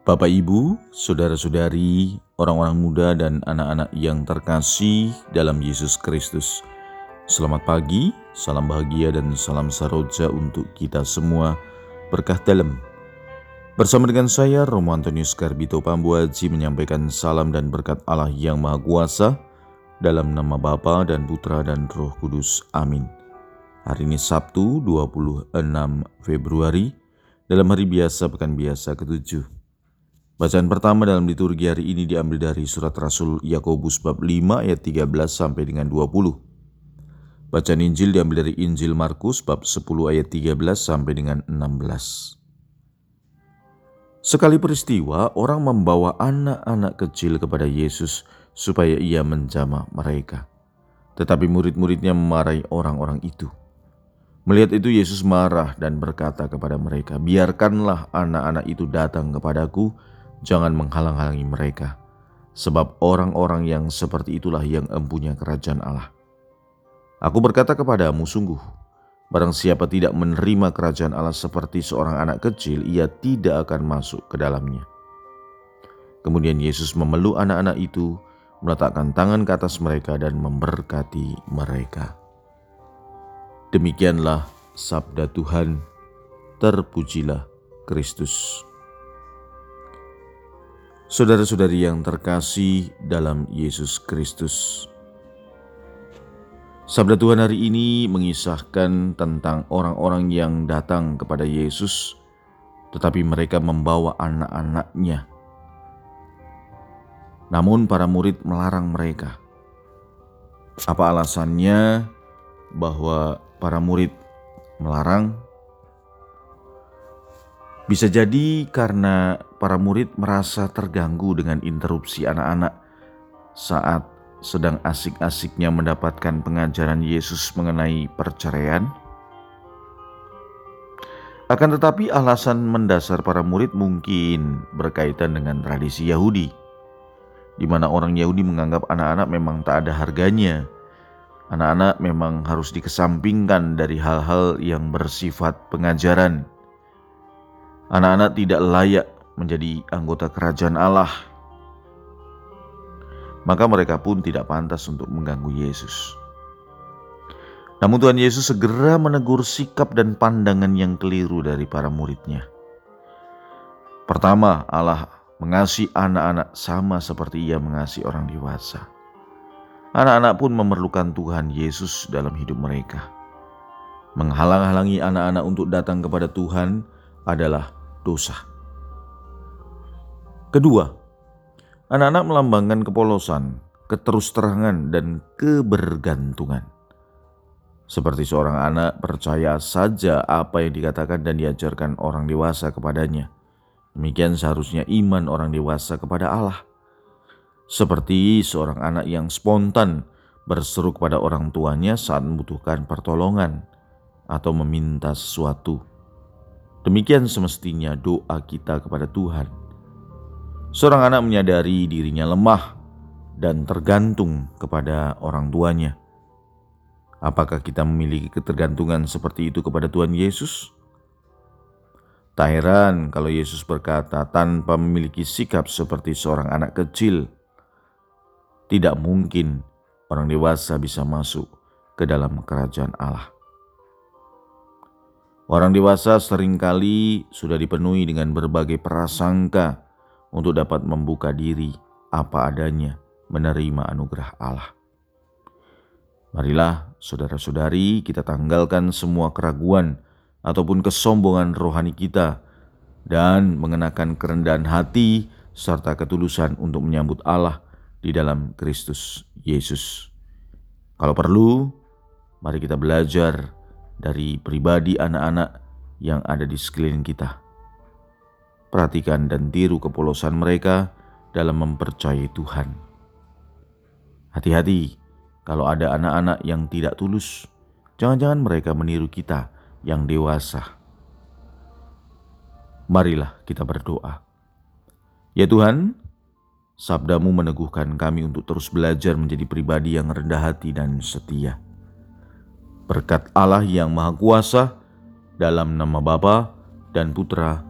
Bapak, Ibu, saudara-saudari, orang-orang muda, dan anak-anak yang terkasih dalam Yesus Kristus, selamat pagi, salam bahagia, dan salam saroja untuk kita semua. Berkah dalam Bersama dengan saya, Romo Antonius Karbito Pambuaji menyampaikan salam dan berkat Allah yang Maha Kuasa dalam nama Bapa dan Putra dan Roh Kudus. Amin. Hari ini Sabtu 26 Februari dalam hari biasa pekan biasa ketujuh. Bacaan pertama dalam liturgi hari ini diambil dari surat Rasul Yakobus bab 5 ayat 13 sampai dengan 20. Bacaan Injil diambil dari Injil Markus bab 10 ayat 13 sampai dengan 16. Sekali peristiwa, orang membawa anak-anak kecil kepada Yesus supaya ia menjamah mereka. Tetapi murid-muridnya memarahi orang-orang itu. Melihat itu Yesus marah dan berkata kepada mereka, "Biarkanlah anak-anak itu datang kepadaku, jangan menghalang-halangi mereka, sebab orang-orang yang seperti itulah yang empunya kerajaan Allah." Aku berkata kepadamu, sungguh, barang siapa tidak menerima kerajaan Allah seperti seorang anak kecil, ia tidak akan masuk ke dalamnya. Kemudian Yesus memeluk anak-anak itu, meletakkan tangan ke atas mereka dan memberkati mereka. Demikianlah sabda Tuhan, terpujilah Kristus. Saudara-saudari yang terkasih dalam Yesus Kristus. Sabda Tuhan hari ini mengisahkan tentang orang-orang yang datang kepada Yesus, tetapi mereka membawa anak-anaknya. Namun, para murid melarang mereka. Apa alasannya bahwa para murid melarang. Bisa jadi karena para murid merasa terganggu dengan interupsi anak-anak saat sedang asik-asiknya mendapatkan pengajaran Yesus mengenai perceraian. Akan tetapi, alasan mendasar para murid mungkin berkaitan dengan tradisi Yahudi, di mana orang Yahudi menganggap anak-anak memang tak ada harganya Anak-anak memang harus dikesampingkan dari hal-hal yang bersifat pengajaran. Anak-anak tidak layak menjadi anggota kerajaan Allah. Maka mereka pun tidak pantas untuk mengganggu Yesus. Namun Tuhan Yesus segera menegur sikap dan pandangan yang keliru dari para muridnya. Pertama, Allah mengasihi anak-anak sama seperti ia mengasihi orang dewasa. Anak-anak pun memerlukan Tuhan Yesus dalam hidup mereka. Menghalang-halangi anak-anak untuk datang kepada Tuhan adalah dosa. Kedua, anak-anak melambangkan kepolosan, keterus-terangan, dan kebergantungan. Seperti seorang anak percaya saja apa yang dikatakan dan diajarkan orang dewasa kepadanya. Demikian seharusnya iman orang dewasa kepada Allah seperti seorang anak yang spontan berseru kepada orang tuanya saat membutuhkan pertolongan atau meminta sesuatu. Demikian semestinya doa kita kepada Tuhan. Seorang anak menyadari dirinya lemah dan tergantung kepada orang tuanya. Apakah kita memiliki ketergantungan seperti itu kepada Tuhan Yesus? Tak heran kalau Yesus berkata, tanpa memiliki sikap seperti seorang anak kecil, tidak mungkin orang dewasa bisa masuk ke dalam kerajaan Allah. Orang dewasa sering kali sudah dipenuhi dengan berbagai prasangka untuk dapat membuka diri apa adanya menerima anugerah Allah. Marilah saudara-saudari kita tanggalkan semua keraguan ataupun kesombongan rohani kita dan mengenakan kerendahan hati serta ketulusan untuk menyambut Allah di dalam Kristus Yesus. Kalau perlu, mari kita belajar dari pribadi anak-anak yang ada di sekeliling kita. Perhatikan dan tiru kepolosan mereka dalam mempercayai Tuhan. Hati-hati kalau ada anak-anak yang tidak tulus, jangan-jangan mereka meniru kita yang dewasa. Marilah kita berdoa. Ya Tuhan, Sabdamu meneguhkan kami untuk terus belajar menjadi pribadi yang rendah hati dan setia. Berkat Allah yang Maha Kuasa, dalam nama Bapa dan Putra